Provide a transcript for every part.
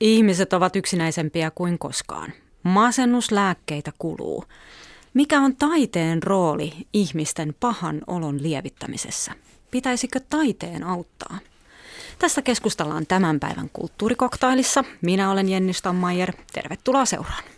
Ihmiset ovat yksinäisempiä kuin koskaan. Masennuslääkkeitä kuluu. Mikä on taiteen rooli ihmisten pahan olon lievittämisessä? Pitäisikö taiteen auttaa? Tästä keskustellaan tämän päivän kulttuurikoktailissa. Minä olen Jenny Stammayer. Tervetuloa seuraan.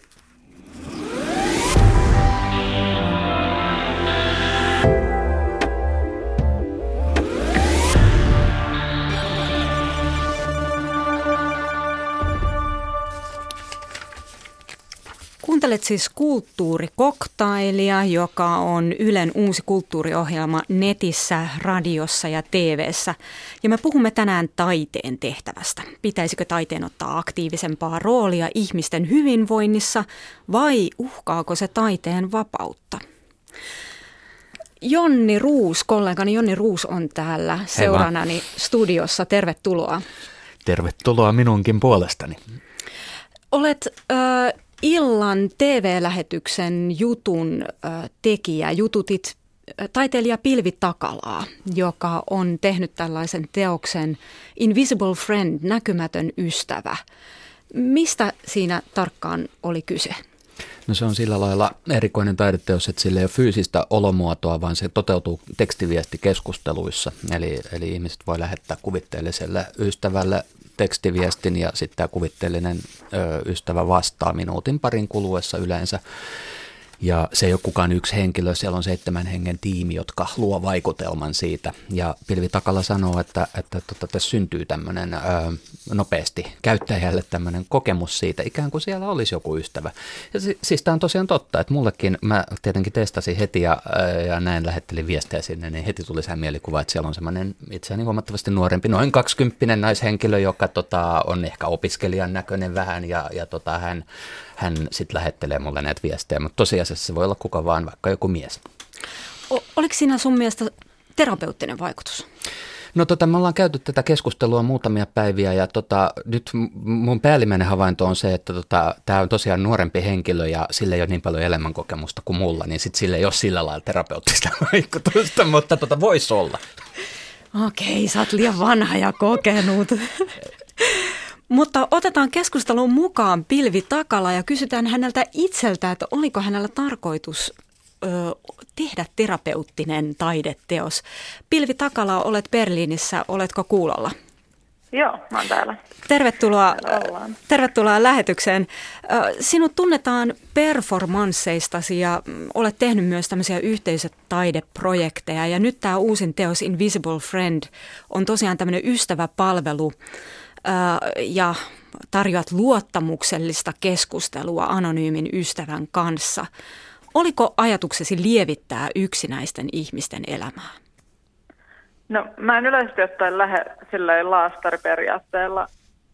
Kuuntelet siis kulttuurikoktailia, joka on Ylen uusi kulttuuriohjelma netissä, radiossa ja TVssä. Ja me puhumme tänään taiteen tehtävästä. Pitäisikö taiteen ottaa aktiivisempaa roolia ihmisten hyvinvoinnissa vai uhkaako se taiteen vapautta? Jonni Ruus, kollegani Jonni Ruus on täällä seuranani studiossa. Tervetuloa. Tervetuloa minunkin puolestani. Olet äh, illan TV-lähetyksen jutun tekijä, jututit taiteilija Pilvi Takalaa, joka on tehnyt tällaisen teoksen Invisible Friend, näkymätön ystävä. Mistä siinä tarkkaan oli kyse? No se on sillä lailla erikoinen taideteos, että sillä ei ole fyysistä olomuotoa, vaan se toteutuu tekstiviestikeskusteluissa. Eli, eli ihmiset voi lähettää kuvitteelliselle ystävälle tekstiviestin ja sitten tämä kuvitteellinen ö, ystävä vastaa minuutin parin kuluessa yleensä. Ja se ei ole kukaan yksi henkilö, siellä on seitsemän hengen tiimi, jotka luo vaikutelman siitä. Ja Pilvi Takala sanoo, että, että tota, tässä syntyy tämmöinen nopeasti käyttäjälle tämmöinen kokemus siitä, ikään kuin siellä olisi joku ystävä. Ja si, siis tämä on tosiaan totta, että mullekin, mä tietenkin testasin heti ja, ja näin lähettelin viestejä sinne, niin heti tuli sehän mielikuva, että siellä on semmoinen itseäni huomattavasti nuorempi, noin kaksikymppinen naishenkilö, joka tota, on ehkä opiskelijan näköinen vähän ja, ja tota, hän hän sitten lähettelee mulle näitä viestejä, mutta tosiasiassa se voi olla kuka vaan, vaikka joku mies. O, oliko siinä sun mielestä terapeuttinen vaikutus? No tota, me ollaan käyty tätä keskustelua muutamia päiviä ja tota, nyt mun päällimmäinen havainto on se, että tota, tämä on tosiaan nuorempi henkilö ja sille ei ole niin paljon elämänkokemusta kuin mulla, niin sitten sille ei ole sillä lailla terapeuttista vaikutusta, mutta tota, voisi olla. Okei, sä oot liian vanha ja kokenut. Mutta otetaan keskusteluun mukaan Pilvi Takala ja kysytään häneltä itseltä, että oliko hänellä tarkoitus ö, tehdä terapeuttinen taideteos. Pilvi Takala, olet Berliinissä, oletko kuulolla? Joo, mä oon täällä. Tervetuloa, tervetuloa lähetykseen. Sinut tunnetaan performansseistasi ja olet tehnyt myös tämmöisiä yhteisötaideprojekteja. Ja nyt tämä uusin teos Invisible Friend on tosiaan tämmöinen ystäväpalvelu ja tarjoat luottamuksellista keskustelua anonyymin ystävän kanssa. Oliko ajatuksesi lievittää yksinäisten ihmisten elämää? No mä en yleisesti ottaen lähde silleen laastariperiaatteella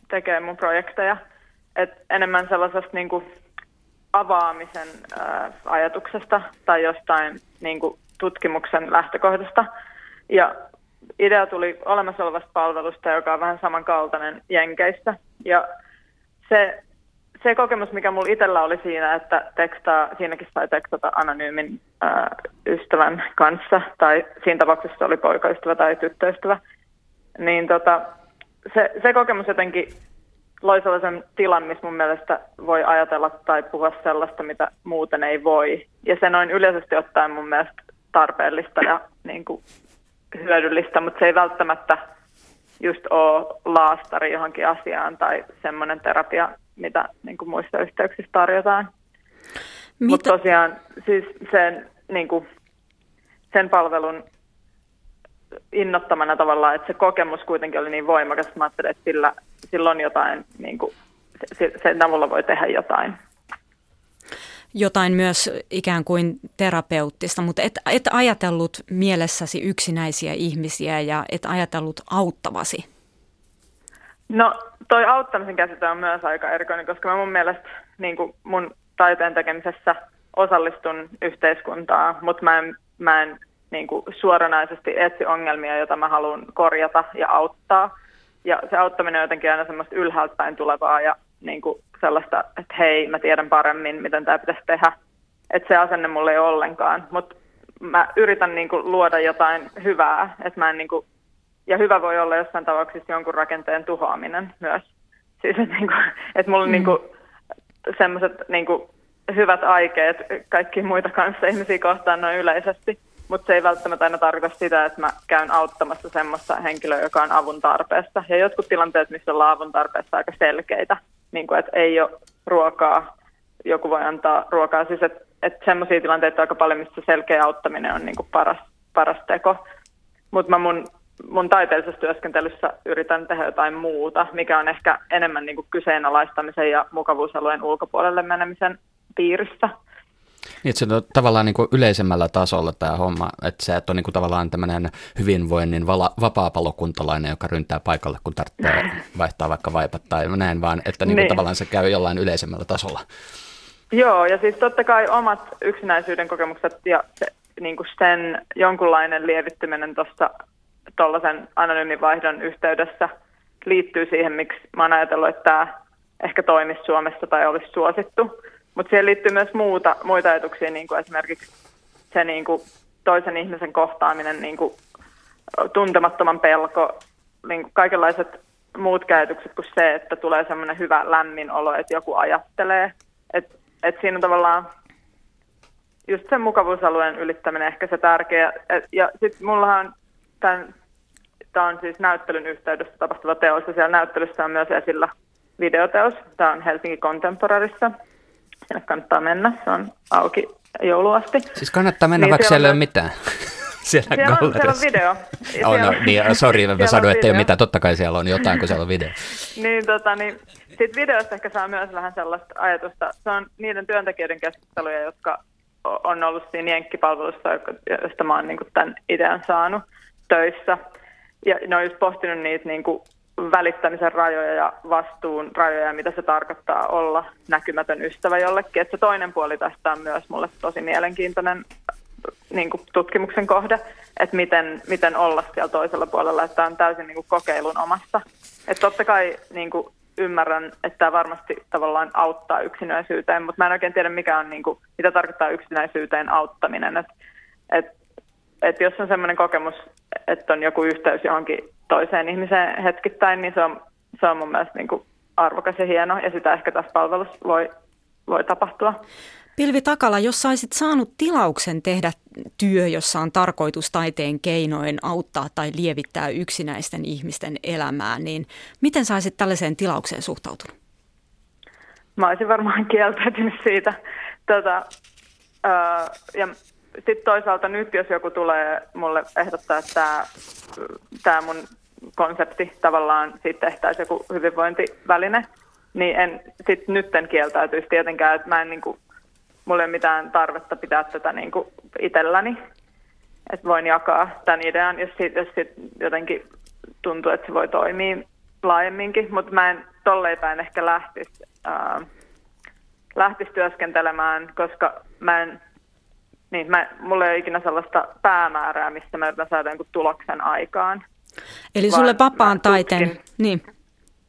tekemään mun projekteja. Et enemmän sellaisesta niin kuin avaamisen ää, ajatuksesta tai jostain niin kuin tutkimuksen lähtökohdasta. Ja idea tuli olemassa olevasta palvelusta, joka on vähän samankaltainen Jenkeissä. Ja se, se kokemus, mikä mulla itsellä oli siinä, että tekstaa, siinäkin sai tekstata anonyymin ää, ystävän kanssa, tai siinä tapauksessa oli poikaystävä tai tyttöystävä, niin tota, se, se kokemus jotenkin loi sellaisen tilan, missä mun mielestä voi ajatella tai puhua sellaista, mitä muuten ei voi. Ja se noin yleisesti ottaen mun mielestä tarpeellista ja niin kuin hyödyllistä, mutta se ei välttämättä just ole laastari johonkin asiaan tai semmoinen terapia, mitä niin kuin muissa yhteyksissä tarjotaan. Mutta tosiaan siis sen, niin kuin, sen palvelun innottamana tavallaan, että se kokemus kuitenkin oli niin voimakas, että mä ajattelin, että sillä, sillä on jotain, niin kuin, sen avulla voi tehdä jotain jotain myös ikään kuin terapeuttista, mutta et, et ajatellut mielessäsi yksinäisiä ihmisiä ja et ajatellut auttavasi? No toi auttamisen käsite on myös aika erikoinen, koska mä mun mielestä niin kuin mun taiteen tekemisessä osallistun yhteiskuntaan, mutta mä en, mä en niin kuin suoranaisesti etsi ongelmia, joita mä haluan korjata ja auttaa. Ja se auttaminen on jotenkin aina semmoista ylhäältä päin tulevaa ja niin kuin sellaista, että hei, mä tiedän paremmin, miten tämä pitäisi tehdä. Että se asenne mulle ei ole ollenkaan, mutta mä yritän niin kuin luoda jotain hyvää, että mä en niin kuin, ja hyvä voi olla jossain tapauksessa jonkun rakenteen tuhoaminen myös. Siis, että, niin kuin, että mulla on mm. niin kuin, semmoiset niin kuin, hyvät aikeet kaikki muita kanssa ihmisiä kohtaan noin yleisesti, mutta se ei välttämättä aina tarkoita sitä, että mä käyn auttamassa semmoista henkilöä, joka on avun tarpeessa. Ja jotkut tilanteet, missä ollaan avun tarpeessa, aika selkeitä, niin kuin, että ei ole ruokaa, joku voi antaa ruokaa. Siis että että semmoisia tilanteita aika paljon, missä selkeä auttaminen on niin kuin paras, paras teko. Mutta mä mun, mun taiteellisessa työskentelyssä yritän tehdä jotain muuta, mikä on ehkä enemmän niin kuin kyseenalaistamisen ja mukavuusalueen ulkopuolelle menemisen piirissä. Niin, se on tavallaan niin kuin yleisemmällä tasolla tämä homma, että sä et ole niin kuin tavallaan tämmöinen hyvinvoinnin vala, vapaapalokuntalainen, joka ryntää paikalle, kun tarvitsee vaihtaa vaikka vaipat tai näin, vaan että niin kuin niin. tavallaan se käy jollain yleisemmällä tasolla. Joo, ja siis totta kai omat yksinäisyyden kokemukset ja se, niin kuin sen jonkunlainen lievittyminen tuossa tuollaisen anonyymin vaihdon yhteydessä liittyy siihen, miksi mä oon ajatellut, että tämä ehkä toimisi Suomessa tai olisi suosittu. Mutta siihen liittyy myös muuta, muita ajatuksia, niin kuin esimerkiksi se niin kuin toisen ihmisen kohtaaminen, niin kuin tuntemattoman pelko, niin kuin kaikenlaiset muut käytökset kuin se, että tulee semmoinen hyvä lämmin olo, että joku ajattelee. Että et siinä on tavallaan just sen mukavuusalueen ylittäminen ehkä se tärkeä. Et, ja sitten mullahan tämän, tämä on siis näyttelyn yhteydessä tapahtuva teos, ja siellä näyttelyssä on myös esillä videoteos. Tämä on Helsinki Contemporarissa. Sinne kannattaa mennä, se on auki jouluasti. Siis kannattaa mennä, niin vaikka siellä ei ole mitään. siellä, siellä, on, siellä on video. Oh, no, niin, sorry, mä sanoin, että ei ole mitään. Totta kai siellä on jotain, kun siellä on video. niin, tota, niin sitten videosta ehkä saa myös vähän sellaista ajatusta. Se on niiden työntekijöiden keskusteluja, jotka on ollut siinä jenkkipalvelussa, josta mä oon niin tämän idean saanut töissä. Ja ne on just pohtinut niitä niin kuin välittämisen rajoja ja vastuun rajoja, mitä se tarkoittaa olla näkymätön ystävä jollekin. Et se toinen puoli tästä on myös mulle tosi mielenkiintoinen niin kuin tutkimuksen kohde, että miten, miten olla siellä toisella puolella, että on täysin niin kuin kokeilun omassa. Että totta kai niin kuin ymmärrän, että tämä varmasti tavallaan auttaa yksinäisyyteen, mutta mä en oikein tiedä, mikä on, niin kuin, mitä tarkoittaa yksinäisyyteen auttaminen. Et, et, et jos on sellainen kokemus, että on joku yhteys johonkin toiseen ihmiseen hetkittäin, niin se on, se on mun mielestä niin kuin arvokas ja hieno, ja sitä ehkä tässä palvelussa voi, voi tapahtua. Pilvi Takala, jos saisit saanut tilauksen tehdä työ, jossa on tarkoitus taiteen keinoin auttaa tai lievittää yksinäisten ihmisten elämää, niin miten saisit tällaiseen tilaukseen suhtautunut? Mä olisin varmaan kieltäytynyt siitä. Tota, ää, ja sitten toisaalta nyt, jos joku tulee mulle ehdottaa, että tämä, mun konsepti tavallaan siitä tehtäisiin joku hyvinvointiväline, niin en sitten nytten kieltäytyisi tietenkään, että mä en niin kuin mulla ei ole mitään tarvetta pitää tätä niin kuin itselläni. Että voin jakaa tämän idean, jos, sit, jos sit jotenkin tuntuu, että se voi toimia laajemminkin. Mutta mä en tolleen päin ehkä lähtisi, ää, lähtis työskentelemään, koska mä en, niin, mä, mulla ei ole ikinä sellaista päämäärää, mistä mä yritän saada jonkun tuloksen aikaan. Eli sulle vapaan taiteen, niin.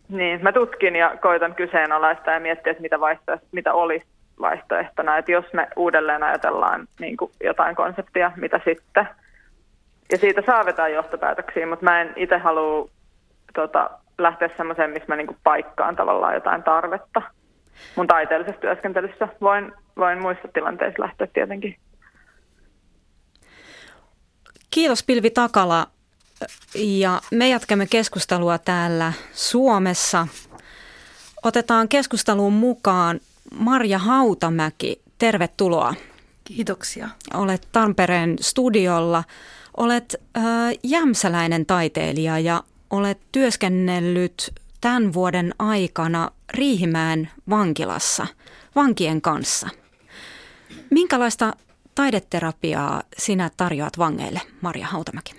Niin, mä tutkin ja koitan kyseenalaista ja miettiä, että mitä vaihtoehtoja, mitä olisi vaihtoehtona, että jos me uudelleen ajatellaan niin kuin jotain konseptia, mitä sitten. Ja siitä saavetaan johtopäätöksiä, mutta mä en itse halua tota, lähteä semmoiseen, missä mä niin kuin paikkaan tavallaan jotain tarvetta. Mun taiteellisessa työskentelyssä voin, voin muissa tilanteissa lähteä tietenkin. Kiitos Pilvi Takala. Ja me jatkamme keskustelua täällä Suomessa. Otetaan keskusteluun mukaan Marja Hautamäki, tervetuloa. Kiitoksia. Olet Tampereen studiolla. Olet äh, jämsäläinen taiteilija ja olet työskennellyt tämän vuoden aikana Riihimäen vankilassa vankien kanssa. Minkälaista taideterapiaa sinä tarjoat vangeille, Marja Hautamäki?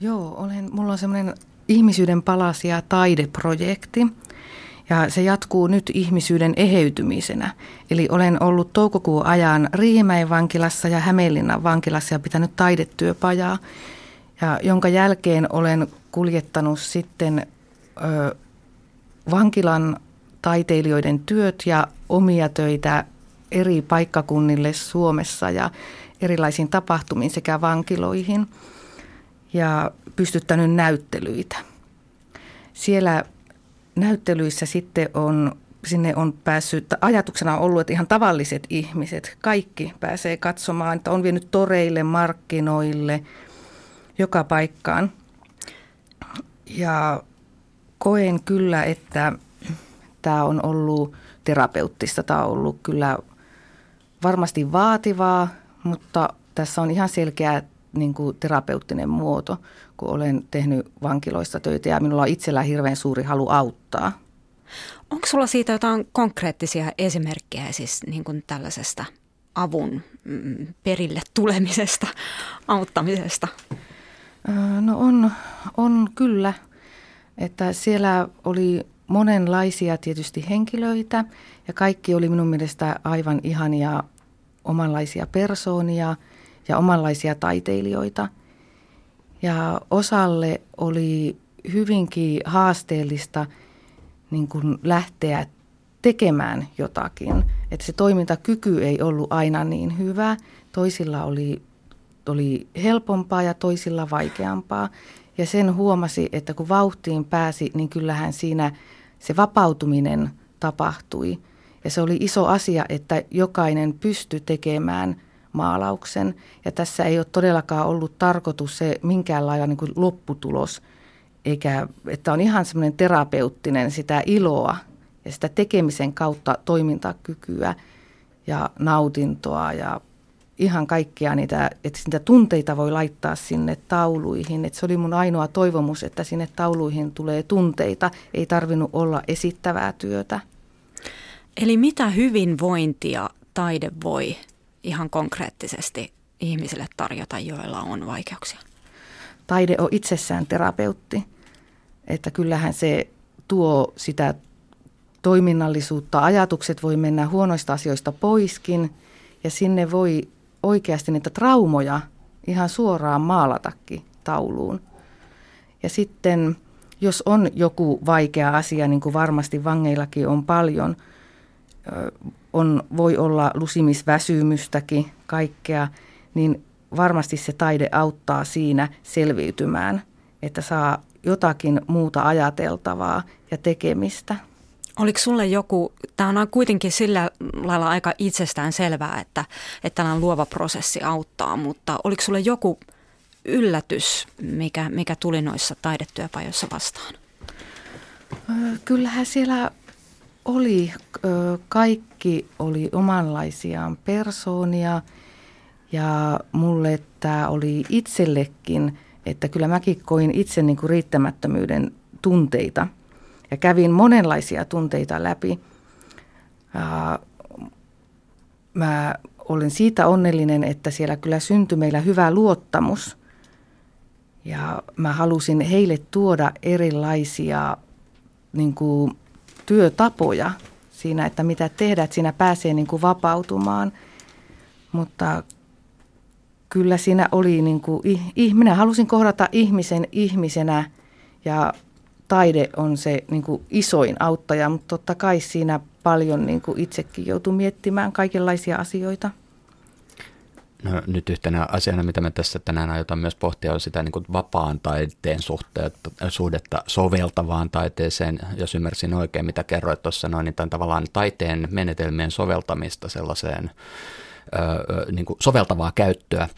Joo, olen, mulla on semmoinen ihmisyyden palasia taideprojekti, ja se jatkuu nyt ihmisyyden eheytymisenä. Eli olen ollut toukokuun ajan Riihimäen vankilassa ja Hämeenlinnan vankilassa ja pitänyt taidetyöpajaa, ja jonka jälkeen olen kuljettanut sitten ö, vankilan taiteilijoiden työt ja omia töitä eri paikkakunnille Suomessa ja erilaisiin tapahtumiin sekä vankiloihin ja pystyttänyt näyttelyitä. Siellä näyttelyissä sitten on, sinne on päässyt, ajatuksena on ollut, että ihan tavalliset ihmiset, kaikki pääsee katsomaan, että on vienyt toreille, markkinoille, joka paikkaan. Ja koen kyllä, että tämä on ollut terapeuttista, tämä on ollut kyllä varmasti vaativaa, mutta tässä on ihan selkeä niin kuin terapeuttinen muoto, kun olen tehnyt vankiloista töitä ja minulla on itsellä hirveän suuri halu auttaa. Onko sulla siitä jotain konkreettisia esimerkkejä siis niin kuin tällaisesta avun mm, perille tulemisesta, auttamisesta? No on, on kyllä, että siellä oli monenlaisia tietysti henkilöitä ja kaikki oli minun mielestä aivan ihania omanlaisia persoonia ja omanlaisia taiteilijoita. Ja osalle oli hyvinkin haasteellista niin kuin lähteä tekemään jotakin. Että se toimintakyky ei ollut aina niin hyvä. Toisilla oli, oli helpompaa ja toisilla vaikeampaa. Ja sen huomasi, että kun vauhtiin pääsi, niin kyllähän siinä se vapautuminen tapahtui. Ja se oli iso asia, että jokainen pystyi tekemään maalauksen. Ja tässä ei ole todellakaan ollut tarkoitus se minkäänlainen niin kuin lopputulos, eikä, että on ihan semmoinen terapeuttinen sitä iloa ja sitä tekemisen kautta toimintakykyä ja nautintoa ja ihan kaikkia niitä, että niitä tunteita voi laittaa sinne tauluihin. Että se oli mun ainoa toivomus, että sinne tauluihin tulee tunteita. Ei tarvinnut olla esittävää työtä. Eli mitä hyvinvointia taide voi ihan konkreettisesti ihmisille tarjota, joilla on vaikeuksia? Taide on itsessään terapeutti. Että kyllähän se tuo sitä toiminnallisuutta. Ajatukset voi mennä huonoista asioista poiskin ja sinne voi oikeasti niitä traumoja ihan suoraan maalatakin tauluun. Ja sitten jos on joku vaikea asia, niin kuin varmasti vangeillakin on paljon, on, voi olla lusimisväsymystäkin, kaikkea, niin varmasti se taide auttaa siinä selviytymään, että saa jotakin muuta ajateltavaa ja tekemistä. Oliko sulle joku, tämä on kuitenkin sillä lailla aika itsestään selvää, että, että tällainen luova prosessi auttaa, mutta oliko sulle joku yllätys, mikä, mikä tuli noissa taidetyöpajoissa vastaan? Kyllähän siellä oli, kaikki oli omanlaisiaan persoonia ja mulle tämä oli itsellekin, että kyllä mäkin koin itse niin kuin riittämättömyyden tunteita – ja kävin monenlaisia tunteita läpi. Mä olen siitä onnellinen, että siellä kyllä syntyi meillä hyvä luottamus. Ja mä halusin heille tuoda erilaisia niin kuin, työtapoja siinä, että mitä tehdä, että siinä pääsee niin kuin, vapautumaan. Mutta kyllä siinä oli, niin kuin, minä halusin kohdata ihmisen ihmisenä ja taide on se niin kuin isoin auttaja, mutta totta kai siinä paljon niin kuin itsekin joutuu miettimään kaikenlaisia asioita. No, nyt yhtenä asiana, mitä me tässä tänään aiotaan myös pohtia, on sitä niin kuin vapaan taiteen suhteetta, suhdetta soveltavaan taiteeseen. Jos ymmärsin oikein, mitä kerroit tuossa noin, niin tämän tavallaan taiteen menetelmien soveltamista sellaiseen niin kuin soveltavaa käyttöä.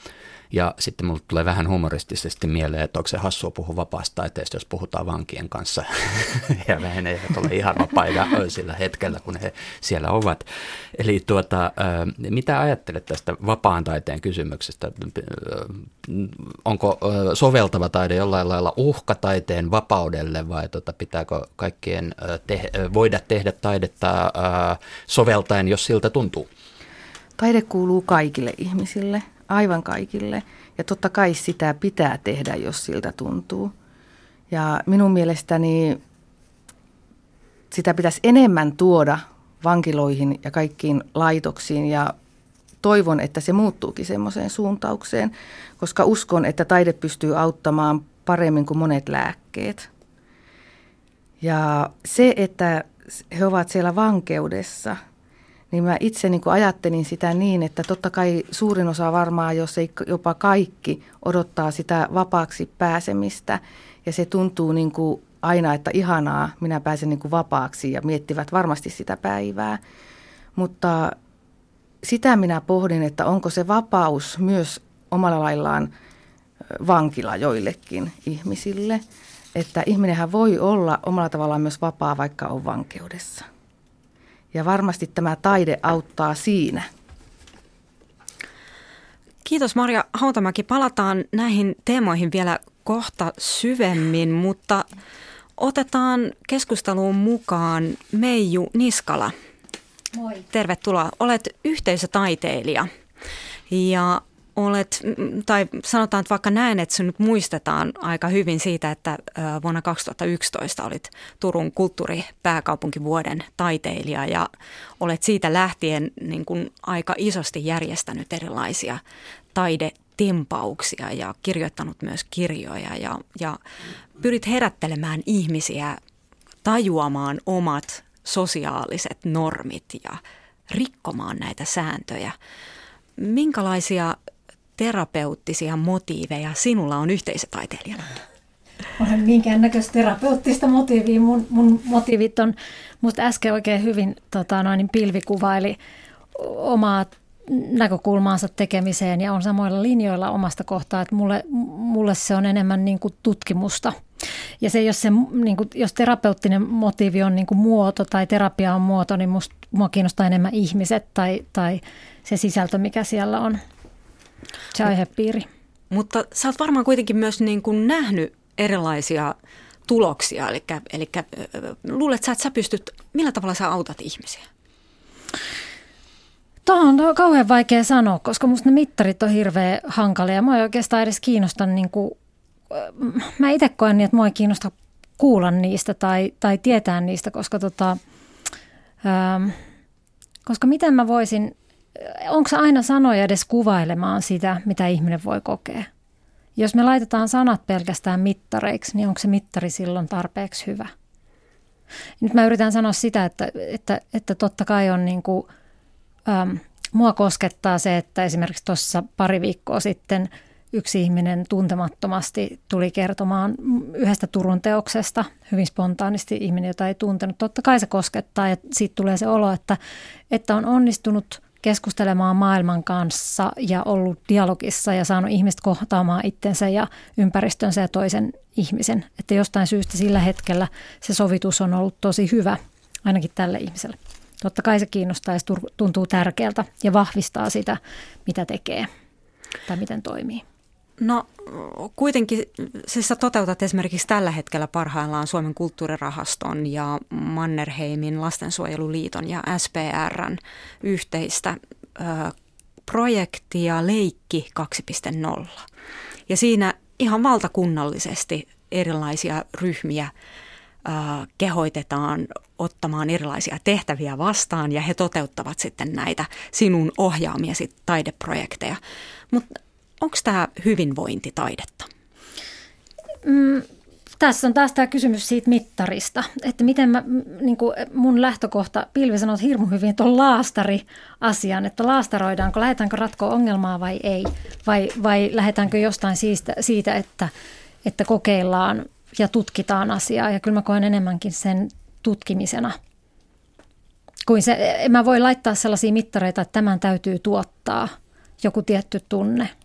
Ja sitten mulle tulee vähän humoristisesti mieleen, että onko se hassua puhua vapaasta taiteesta, jos puhutaan vankien kanssa. ja vähän eivät ole ihan vapaita sillä hetkellä, kun he siellä ovat. Eli tuota, mitä ajattelet tästä vapaan taiteen kysymyksestä? Onko soveltava taide jollain lailla uhka taiteen vapaudelle vai tuota, pitääkö kaikkien te- voida tehdä taidetta soveltaen, jos siltä tuntuu? Taide kuuluu kaikille ihmisille – aivan kaikille. Ja totta kai sitä pitää tehdä, jos siltä tuntuu. Ja minun mielestäni sitä pitäisi enemmän tuoda vankiloihin ja kaikkiin laitoksiin ja toivon, että se muuttuukin semmoiseen suuntaukseen, koska uskon, että taide pystyy auttamaan paremmin kuin monet lääkkeet. Ja se, että he ovat siellä vankeudessa – niin mä itse niin ajattelin sitä niin, että totta kai suurin osa varmaan, jos ei jopa kaikki, odottaa sitä vapaaksi pääsemistä. Ja se tuntuu niin kuin aina, että ihanaa, minä pääsen niin kuin vapaaksi ja miettivät varmasti sitä päivää. Mutta sitä minä pohdin, että onko se vapaus myös omalla laillaan vankila joillekin ihmisille. Että ihminenhän voi olla omalla tavallaan myös vapaa, vaikka on vankeudessa. Ja varmasti tämä taide auttaa siinä. Kiitos Maria Hautamäki. Palataan näihin teemoihin vielä kohta syvemmin, mutta otetaan keskusteluun mukaan Meiju Niskala. Moi. Tervetuloa. Olet yhteisötaiteilija ja olet, tai sanotaan, että vaikka näen, että sinut muistetaan aika hyvin siitä, että vuonna 2011 olit Turun kulttuuripääkaupunkivuoden taiteilija ja olet siitä lähtien niin kuin aika isosti järjestänyt erilaisia taidetempauksia ja kirjoittanut myös kirjoja ja, ja pyrit herättelemään ihmisiä tajuamaan omat sosiaaliset normit ja rikkomaan näitä sääntöjä. Minkälaisia terapeuttisia motiiveja sinulla on yhteisötaiteilijana? Olen minkäännäköistä terapeuttista motiivia. Mun, mun motiivit on, musta äsken oikein hyvin tota, noin, pilvikuvaili omaa näkökulmaansa tekemiseen ja on samoilla linjoilla omasta kohtaa, että mulle, mulle se on enemmän niin kuin tutkimusta. Ja se, jos, se, niin kuin, jos terapeuttinen motiivi on niin kuin muoto tai terapia on muoto, niin musta, mua kiinnostaa enemmän ihmiset tai, tai se sisältö, mikä siellä on se aihepiiri. Mutta sä oot varmaan kuitenkin myös niin kuin nähnyt erilaisia tuloksia, eli, eli luulet sä, että sä pystyt, millä tavalla sä autat ihmisiä? Tuo on kauhean vaikea sanoa, koska musta ne mittarit on hirveän hankalia. Mä ei oikeastaan edes kiinnosta, niin kuin, mä itse koen niin, että mua ei kiinnosta kuulla niistä tai, tai tietää niistä, koska, tota, ähm, koska miten mä voisin onko aina sanoja edes kuvailemaan sitä, mitä ihminen voi kokea? Jos me laitetaan sanat pelkästään mittareiksi, niin onko se mittari silloin tarpeeksi hyvä? Nyt mä yritän sanoa sitä, että, että, että totta kai on niin kuin, äm, mua koskettaa se, että esimerkiksi tuossa pari viikkoa sitten yksi ihminen tuntemattomasti tuli kertomaan yhdestä Turun teoksesta, hyvin spontaanisti ihminen, jota ei tuntenut. Totta kai se koskettaa ja siitä tulee se olo, että, että on onnistunut – keskustelemaan maailman kanssa ja ollut dialogissa ja saanut ihmiset kohtaamaan itsensä ja ympäristönsä ja toisen ihmisen. Että jostain syystä sillä hetkellä se sovitus on ollut tosi hyvä, ainakin tälle ihmiselle. Totta kai se kiinnostaa ja se tuntuu tärkeältä ja vahvistaa sitä, mitä tekee tai miten toimii. No kuitenkin siis sä toteutat esimerkiksi tällä hetkellä parhaillaan Suomen kulttuurirahaston ja Mannerheimin lastensuojeluliiton ja SPRn yhteistä ö, projektia Leikki 2.0. Ja siinä ihan valtakunnallisesti erilaisia ryhmiä kehoitetaan ottamaan erilaisia tehtäviä vastaan ja he toteuttavat sitten näitä sinun ohjaamiesi taideprojekteja. Mutta onko tämä hyvinvointitaidetta? Mm, tässä on taas tämä kysymys siitä mittarista, että miten mä, niin mun lähtökohta, Pilvi sanoi hirmu hyvin tuon laastari-asian, että laastaroidaanko, lähdetäänkö ratkoa ongelmaa vai ei, vai, vai lähdetäänkö jostain siitä, siitä että, että kokeillaan ja tutkitaan asiaa, ja kyllä mä koen enemmänkin sen tutkimisena. Kuin se, mä voi laittaa sellaisia mittareita, että tämän täytyy tuottaa joku tietty tunne –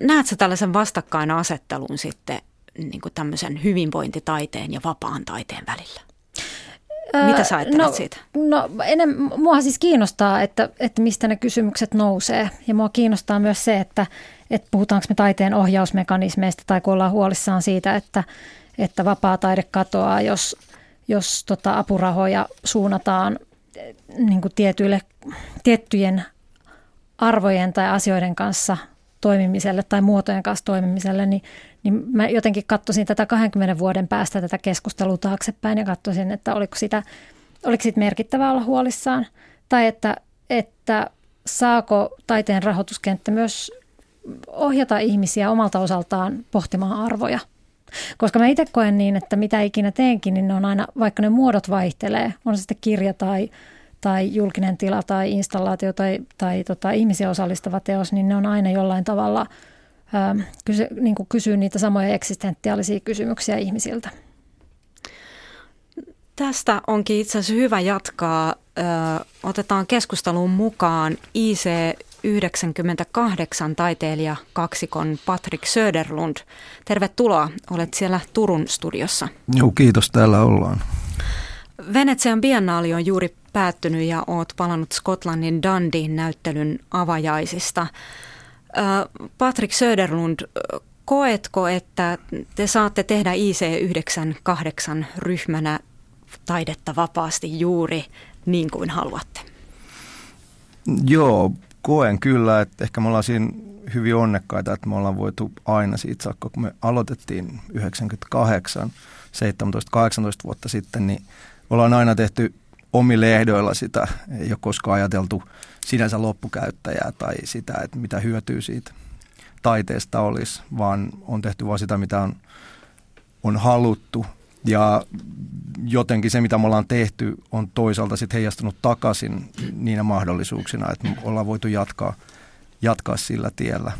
Näetkö tällaisen vastakkainasettelun sitten niin kuin tämmöisen hyvinvointitaiteen ja vapaan taiteen välillä? Mitä sä ajattelet no, siitä? No, enem, mua siis kiinnostaa, että, että mistä ne kysymykset nousee. Ja mua kiinnostaa myös se, että, että puhutaanko me taiteen ohjausmekanismeista tai kun ollaan huolissaan siitä, että, että vapaa taide katoaa, jos, jos tota apurahoja suunnataan niin kuin tietyille, tiettyjen arvojen tai asioiden kanssa toimimiselle tai muotojen kanssa toimimiselle, niin, niin mä jotenkin katsoisin tätä 20 vuoden päästä tätä keskustelua taaksepäin ja katsoisin, että oliko sitä, oliko siitä merkittävää olla huolissaan tai että, että saako taiteen rahoituskenttä myös ohjata ihmisiä omalta osaltaan pohtimaan arvoja. Koska mä itse koen niin, että mitä ikinä teenkin, niin ne on aina, vaikka ne muodot vaihtelee, on se sitten kirja tai tai julkinen tila tai installaatio tai, tai tota, ihmisiä osallistava teos, niin ne on aina jollain tavalla kysy, niin kuin kysyä niitä samoja eksistentiaalisia kysymyksiä ihmisiltä. Tästä onkin itse asiassa hyvä jatkaa. Ö, otetaan keskusteluun mukaan IC 98 taiteilija kaksikon Patrick Söderlund. Tervetuloa, olet siellä Turun studiossa. Joo, kiitos, täällä ollaan. Venetsian biennaali on juuri päättynyt ja oot palannut Skotlannin Dundeen näyttelyn avajaisista. Patrick Söderlund, koetko, että te saatte tehdä IC98 ryhmänä taidetta vapaasti juuri niin kuin haluatte? Joo, koen kyllä, että ehkä me ollaan siinä hyvin onnekkaita, että me ollaan voitu aina siitä saakka, kun me aloitettiin 98, 17-18 vuotta sitten, niin ollaan aina tehty omille ehdoilla sitä, ei ole koskaan ajateltu sinänsä loppukäyttäjää tai sitä, että mitä hyötyy siitä taiteesta olisi, vaan on tehty vain sitä, mitä on, on haluttu. Ja jotenkin se, mitä me ollaan tehty, on toisaalta sitten heijastunut takaisin niinä mahdollisuuksina, että me ollaan voitu jatkaa, jatkaa sillä tiellä.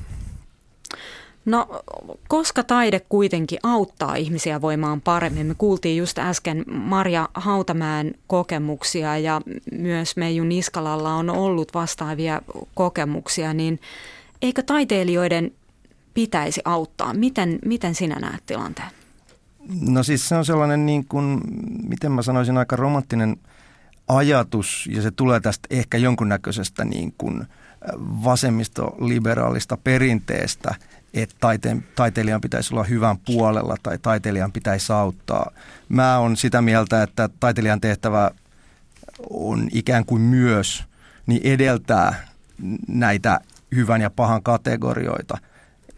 No, koska taide kuitenkin auttaa ihmisiä voimaan paremmin? Me kuultiin just äsken Marja Hautamäen kokemuksia ja myös Meiju Niskalalla on ollut vastaavia kokemuksia, niin eikö taiteilijoiden pitäisi auttaa? Miten, miten sinä näet tilanteen? No siis se on sellainen niin kuin, miten mä sanoisin, aika romanttinen ajatus ja se tulee tästä ehkä jonkunnäköisestä niin kuin vasemmistoliberaalista perinteestä, että taiteen, taiteilijan pitäisi olla hyvän puolella tai taiteilijan pitäisi auttaa. Mä on sitä mieltä, että taiteilijan tehtävä on ikään kuin myös niin edeltää näitä hyvän ja pahan kategorioita.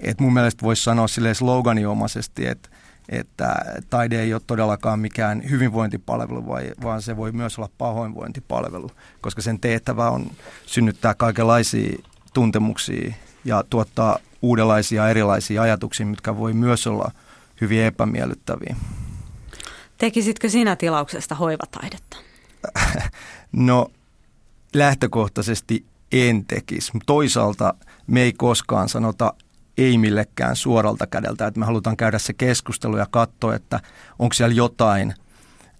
Et mun mielestä voisi sanoa silleen sloganiomaisesti, että että taide ei ole todellakaan mikään hyvinvointipalvelu, vaan se voi myös olla pahoinvointipalvelu, koska sen tehtävä on synnyttää kaikenlaisia tuntemuksia ja tuottaa uudenlaisia erilaisia ajatuksia, mitkä voi myös olla hyvin epämiellyttäviä. Tekisitkö sinä tilauksesta hoivataidetta? No lähtökohtaisesti en tekisi. Toisaalta me ei koskaan sanota ei millekään suoralta kädeltä, että me halutaan käydä se keskustelu ja katsoa, että onko siellä jotain,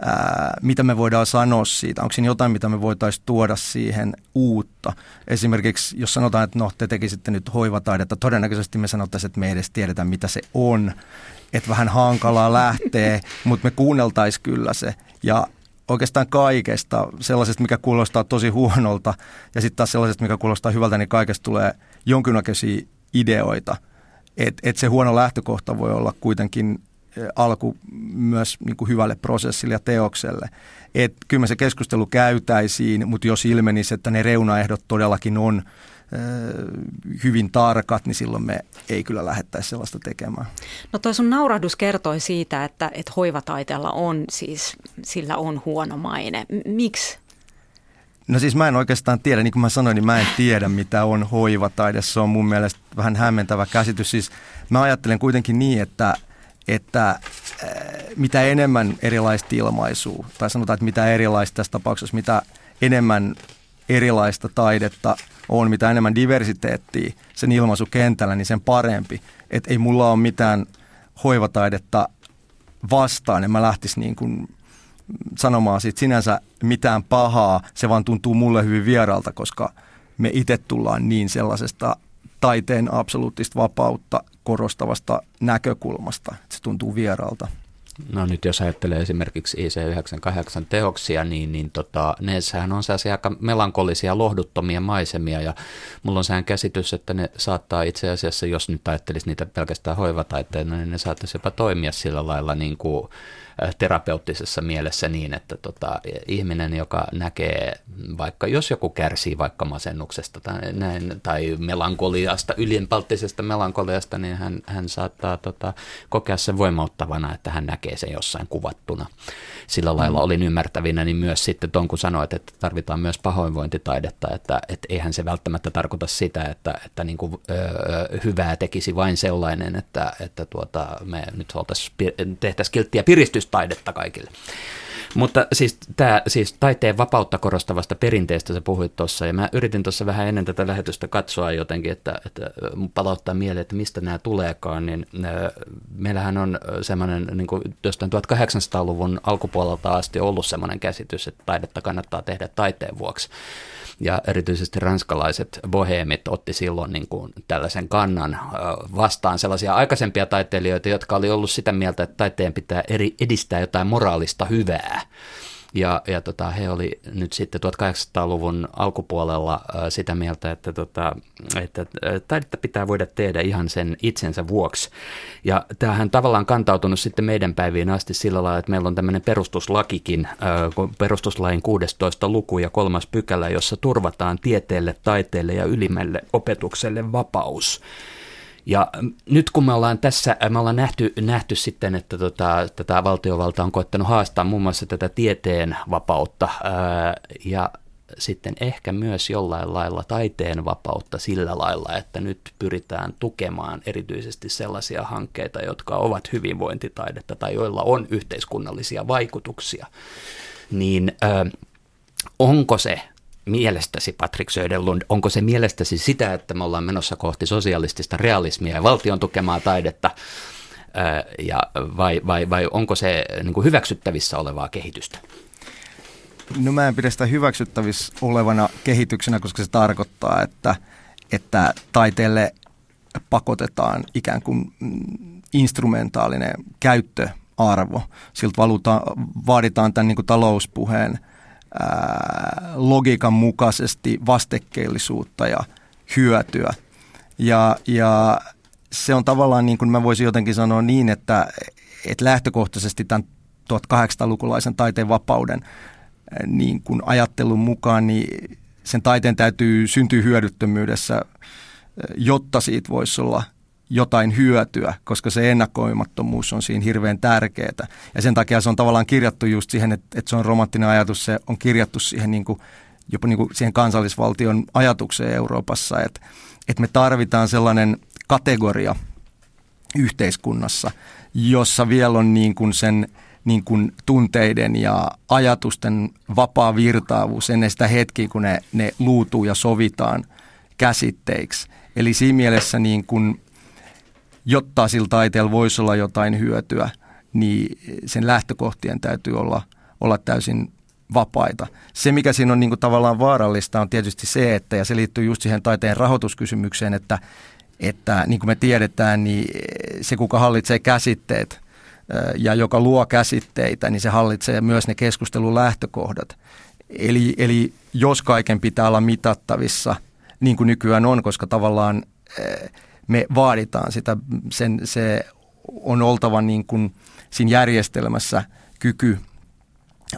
ää, mitä me voidaan sanoa siitä, onko siinä jotain, mitä me voitaisiin tuoda siihen uutta. Esimerkiksi jos sanotaan, että no te tekisitte nyt hoivataidetta, todennäköisesti me sanottaisiin, että me ei edes tiedetä, mitä se on, että vähän hankalaa lähtee, mutta me kuunneltaisiin kyllä se ja oikeastaan kaikesta, sellaisesta, mikä kuulostaa tosi huonolta ja sitten taas sellaisesta, mikä kuulostaa hyvältä, niin kaikesta tulee jonkinnäköisiä ideoita. Että et se huono lähtökohta voi olla kuitenkin alku myös niin kuin hyvälle prosessille ja teokselle. Et kyllä me se keskustelu käytäisiin, mutta jos ilmenisi, että ne reunaehdot todellakin on eh, hyvin tarkat, niin silloin me ei kyllä lähettäisi sellaista tekemään. No toi sun naurahdus kertoi siitä, että, että hoivataiteella on siis, sillä on huono maine. Miksi No siis mä en oikeastaan tiedä, niin kuin mä sanoin, niin mä en tiedä mitä on hoivataide. Se on mun mielestä vähän hämmentävä käsitys. Siis mä ajattelen kuitenkin niin, että, että äh, mitä enemmän erilaista ilmaisua, tai sanotaan, että mitä erilaista tässä tapauksessa, mitä enemmän erilaista taidetta on, mitä enemmän diversiteettiä sen ilmaisukentällä, niin sen parempi. Että ei mulla ole mitään hoivataidetta vastaan, en mä lähtisi niin kuin sanomaan siitä sinänsä mitään pahaa, se vaan tuntuu mulle hyvin vieraalta, koska me itse tullaan niin sellaisesta taiteen absoluuttista vapautta korostavasta näkökulmasta, että se tuntuu vieraalta. No nyt jos ajattelee esimerkiksi IC98 teoksia, niin, niin tota, neissähän on sellaisia aika melankolisia, lohduttomia maisemia ja mulla on sehän käsitys, että ne saattaa itse asiassa, jos nyt ajattelisi niitä pelkästään hoivataiteena, niin ne saattaisi jopa toimia sillä lailla niin kuin terapeuttisessa mielessä niin, että tota, ihminen, joka näkee vaikka, jos joku kärsii vaikka masennuksesta tai, näin, tai melankoliasta, ylimpalttisesta melankoliasta, niin hän, hän saattaa tota, kokea sen voimauttavana, että hän näkee sen jossain kuvattuna. Sillä lailla mm. olin ymmärtävinä, niin myös sitten tuon kun sanoit, että tarvitaan myös pahoinvointitaidetta, että, että eihän se välttämättä tarkoita sitä, että, että niin kuin, ö, hyvää tekisi vain sellainen, että, että tuota, me nyt tehtäisiin kilttiä piristystaidetta kaikille. Mutta siis, tämä, siis taiteen vapautta korostavasta perinteestä sä puhuit tuossa, ja mä yritin tuossa vähän ennen tätä lähetystä katsoa jotenkin, että, että palauttaa mieleen, että mistä nämä tuleekaan, niin meillähän on semmoinen niin kuin jostain 1800-luvun alkupuolelta asti ollut semmoinen käsitys, että taidetta kannattaa tehdä taiteen vuoksi ja erityisesti ranskalaiset boheemit otti silloin niin kuin tällaisen kannan vastaan sellaisia aikaisempia taiteilijoita, jotka oli ollut sitä mieltä, että taiteen pitää eri, edistää jotain moraalista hyvää. Ja, ja tota, he oli nyt sitten 1800-luvun alkupuolella sitä mieltä, että, tota, että taidetta pitää voida tehdä ihan sen itsensä vuoksi. Ja tämähän tavallaan kantautunut sitten meidän päiviin asti sillä lailla, että meillä on tämmöinen perustuslakikin, perustuslain 16 luku ja kolmas pykälä, jossa turvataan tieteelle, taiteelle ja ylimmälle opetukselle vapaus. Ja nyt kun me ollaan tässä, me ollaan nähty, nähty sitten, että tota, tätä valtiovalta on koettanut haastaa muun muassa tätä tieteen vapautta ää, ja sitten ehkä myös jollain lailla taiteen vapautta sillä lailla, että nyt pyritään tukemaan erityisesti sellaisia hankkeita, jotka ovat hyvinvointitaidetta tai joilla on yhteiskunnallisia vaikutuksia, niin ää, onko se mielestäsi, Patrick Söderlund, onko se mielestäsi sitä, että me ollaan menossa kohti sosialistista realismia ja valtion tukemaa taidetta, ja vai, vai, vai onko se niin kuin hyväksyttävissä olevaa kehitystä? No mä en pidä sitä hyväksyttävissä olevana kehityksenä, koska se tarkoittaa, että, että taiteelle pakotetaan ikään kuin mm, instrumentaalinen käyttöarvo. Siltä valuta, vaaditaan tämän niin kuin talouspuheen – logiikan mukaisesti vastekkeellisuutta ja hyötyä. Ja, ja se on tavallaan niin kuin mä voisin jotenkin sanoa niin, että, että lähtökohtaisesti tämän 1800-lukulaisen taiteen vapauden niin kuin ajattelun mukaan, niin sen taiteen täytyy syntyä hyödyttömyydessä, jotta siitä voisi olla jotain hyötyä, koska se ennakoimattomuus on siinä hirveän tärkeää. Ja sen takia se on tavallaan kirjattu just siihen, että, että se on romanttinen ajatus, se on kirjattu siihen niin kuin, jopa niin kuin siihen kansallisvaltion ajatukseen Euroopassa, että, että me tarvitaan sellainen kategoria yhteiskunnassa, jossa vielä on niin kuin sen niin kuin tunteiden ja ajatusten vapaa virtaavuus ennen sitä hetkiä, kun ne, ne luutuu ja sovitaan käsitteiksi. Eli siinä mielessä niin kuin jotta sillä taiteella voisi olla jotain hyötyä, niin sen lähtökohtien täytyy olla, olla täysin vapaita. Se, mikä siinä on niin kuin tavallaan vaarallista, on tietysti se, että, ja se liittyy just siihen taiteen rahoituskysymykseen, että, että niin kuin me tiedetään, niin se, kuka hallitsee käsitteet ja joka luo käsitteitä, niin se hallitsee myös ne keskustelun lähtökohdat. Eli, eli jos kaiken pitää olla mitattavissa, niin kuin nykyään on, koska tavallaan me vaaditaan sitä, sen, se on oltava niin kuin siinä järjestelmässä kyky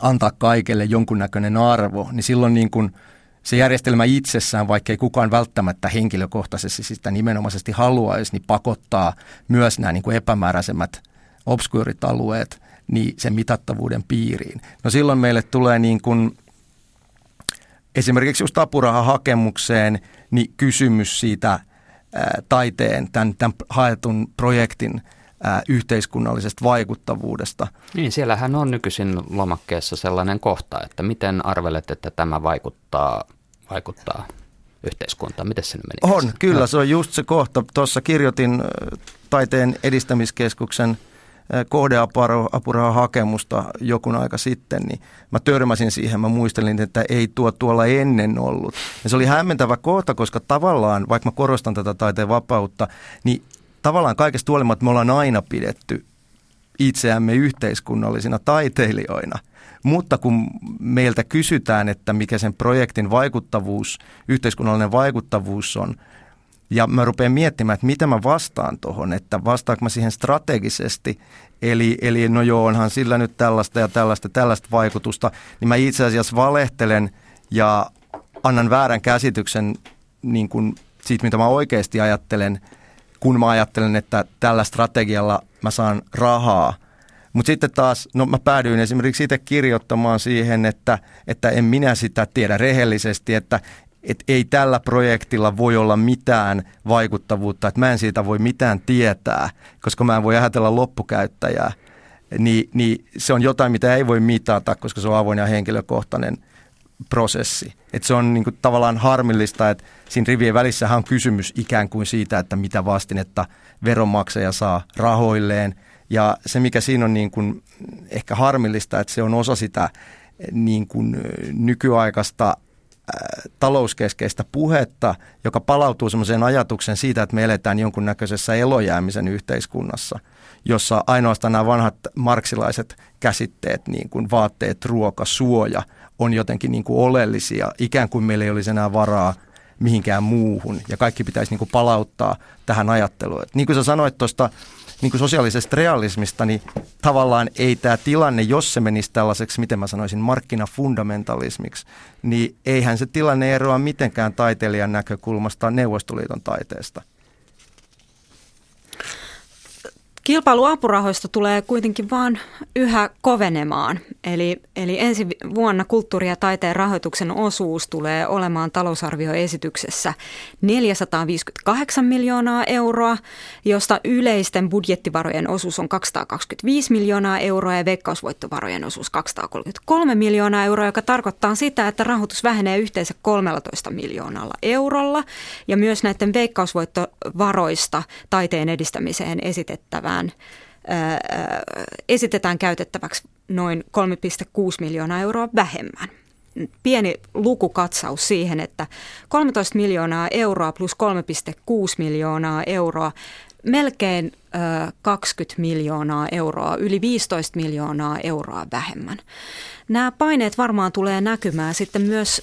antaa kaikelle jonkunnäköinen arvo, niin silloin niin kuin se järjestelmä itsessään, vaikka ei kukaan välttämättä henkilökohtaisesti sitä nimenomaisesti haluaisi, niin pakottaa myös nämä niin kuin epämääräisemmät obskuurit alueet niin sen mitattavuuden piiriin. No silloin meille tulee niin kuin esimerkiksi just apurahahakemukseen niin kysymys siitä – taiteen, tämän, tämän haetun projektin yhteiskunnallisesta vaikuttavuudesta. Niin, siellähän on nykyisin lomakkeessa sellainen kohta, että miten arvelet, että tämä vaikuttaa, vaikuttaa yhteiskuntaan. Miten se meni? On, kyllä, se on just se kohta. Tuossa kirjoitin taiteen edistämiskeskuksen – kohdeapurahahakemusta jokun aika sitten, niin mä törmäsin siihen, mä muistelin, että ei tuo tuolla ennen ollut. Ja se oli hämmentävä kohta, koska tavallaan, vaikka mä korostan tätä taiteen vapautta, niin tavallaan kaikesta huolimatta me ollaan aina pidetty itseämme yhteiskunnallisina taiteilijoina. Mutta kun meiltä kysytään, että mikä sen projektin vaikuttavuus, yhteiskunnallinen vaikuttavuus on, ja mä rupean miettimään, että mitä mä vastaan tuohon, että vastaanko mä siihen strategisesti, eli, eli no joo, onhan sillä nyt tällaista ja tällaista, tällaista vaikutusta, niin mä itse asiassa valehtelen ja annan väärän käsityksen niin kuin siitä, mitä mä oikeasti ajattelen, kun mä ajattelen, että tällä strategialla mä saan rahaa. Mutta sitten taas, no mä päädyin esimerkiksi itse kirjoittamaan siihen, että, että en minä sitä tiedä rehellisesti, että että ei tällä projektilla voi olla mitään vaikuttavuutta, että mä en siitä voi mitään tietää, koska mä en voi ajatella loppukäyttäjää. niin, niin se on jotain, mitä ei voi mitata, koska se on avoin ja henkilökohtainen prosessi. Et se on niin kuin tavallaan harmillista, että siinä rivien välissähän on kysymys ikään kuin siitä, että mitä vastinetta veronmaksaja saa rahoilleen. Ja se, mikä siinä on niin kuin ehkä harmillista, että se on osa sitä niin nykyaikaista talouskeskeistä puhetta, joka palautuu semmoiseen ajatuksen siitä, että me eletään jonkunnäköisessä elojäämisen yhteiskunnassa, jossa ainoastaan nämä vanhat marksilaiset käsitteet, niin kuin vaatteet, ruoka, suoja, on jotenkin niin kuin oleellisia, ikään kuin meillä ei olisi enää varaa mihinkään muuhun, ja kaikki pitäisi niin kuin palauttaa tähän ajatteluun. Et niin kuin sä sanoit tuosta niin kuin sosiaalisesta realismista, niin tavallaan ei tämä tilanne, jos se menisi tällaiseksi, miten mä sanoisin, markkinafundamentalismiksi, niin eihän se tilanne eroa mitenkään taiteilijan näkökulmasta Neuvostoliiton taiteesta. Kilpailu apurahoista tulee kuitenkin vaan yhä kovenemaan. Eli, eli ensi vuonna kulttuuri- ja taiteen rahoituksen osuus tulee olemaan talousarvioesityksessä 458 miljoonaa euroa, josta yleisten budjettivarojen osuus on 225 miljoonaa euroa ja veikkausvoittovarojen osuus 233 miljoonaa euroa, joka tarkoittaa sitä, että rahoitus vähenee yhteensä 13 miljoonalla eurolla. Ja myös näiden veikkausvoittovaroista taiteen edistämiseen esitettävään esitetään käytettäväksi noin 3,6 miljoonaa euroa vähemmän. Pieni lukukatsaus siihen, että 13 miljoonaa euroa plus 3,6 miljoonaa euroa, melkein 20 miljoonaa euroa, yli 15 miljoonaa euroa vähemmän. Nämä paineet varmaan tulee näkymään sitten myös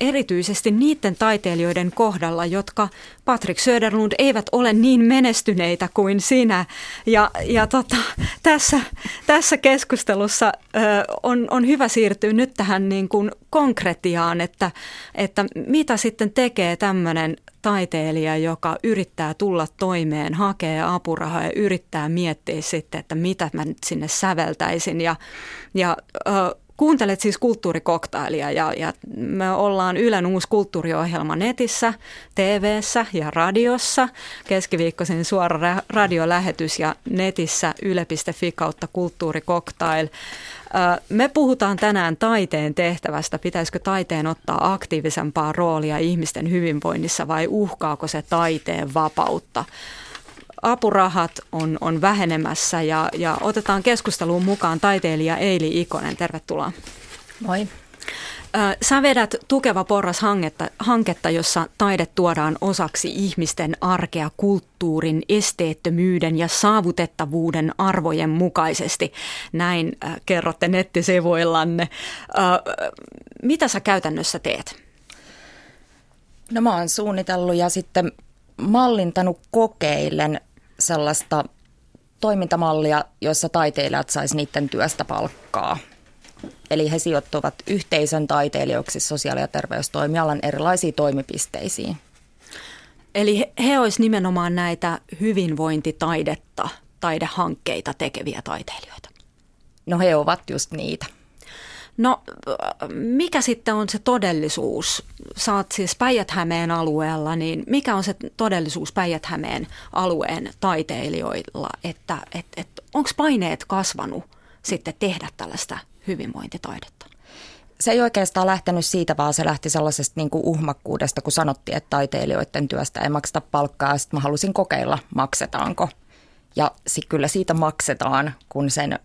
erityisesti niiden taiteilijoiden kohdalla, jotka Patrick Söderlund eivät ole niin menestyneitä kuin sinä. Ja, ja tota, tässä, tässä keskustelussa ö, on, on hyvä siirtyä nyt tähän niin kuin konkretiaan, että, että mitä sitten tekee tämmöinen taiteilija, joka yrittää tulla toimeen, hakee apurahaa ja yrittää miettiä sitten, että mitä mä nyt sinne säveltäisin. Ja, ja ö, Kuuntelet siis kulttuurikoktailia ja, ja me ollaan Ylen uusi kulttuuriohjelma netissä, tv ja radiossa. Keskiviikkoisin suora radiolähetys ja netissä yle.fi kautta kulttuurikoktail. Me puhutaan tänään taiteen tehtävästä. Pitäisikö taiteen ottaa aktiivisempaa roolia ihmisten hyvinvoinnissa vai uhkaako se taiteen vapautta? Apurahat on, on vähenemässä ja, ja otetaan keskusteluun mukaan taiteilija Eili Ikonen. Tervetuloa. Moi. Sä vedät Tukeva porras hanketta, hanketta, jossa taide tuodaan osaksi ihmisten arkea kulttuurin, esteettömyyden ja saavutettavuuden arvojen mukaisesti. Näin kerrotte nettisivuillanne. Mitä sä käytännössä teet? No mä oon suunnitellut ja sitten mallintanut kokeillen sellaista toimintamallia, jossa taiteilijat sais niiden työstä palkkaa. Eli he sijoittuvat yhteisön taiteilijoiksi sosiaali- ja terveystoimialan erilaisiin toimipisteisiin. Eli he, he olisivat nimenomaan näitä hyvinvointitaidetta, taidehankkeita tekeviä taiteilijoita. No he ovat just niitä. No mikä sitten on se todellisuus? Saat siis päijät alueella, niin mikä on se todellisuus päijät alueen taiteilijoilla, että et, et, onko paineet kasvanut sitten tehdä tällaista hyvinvointitaidetta? Se ei oikeastaan lähtenyt siitä, vaan se lähti sellaisesta niin kuin uhmakkuudesta, kun sanottiin, että taiteilijoiden työstä ei makseta palkkaa. Ja sitten mä halusin kokeilla, maksetaanko. Ja sit kyllä siitä maksetaan, kun sen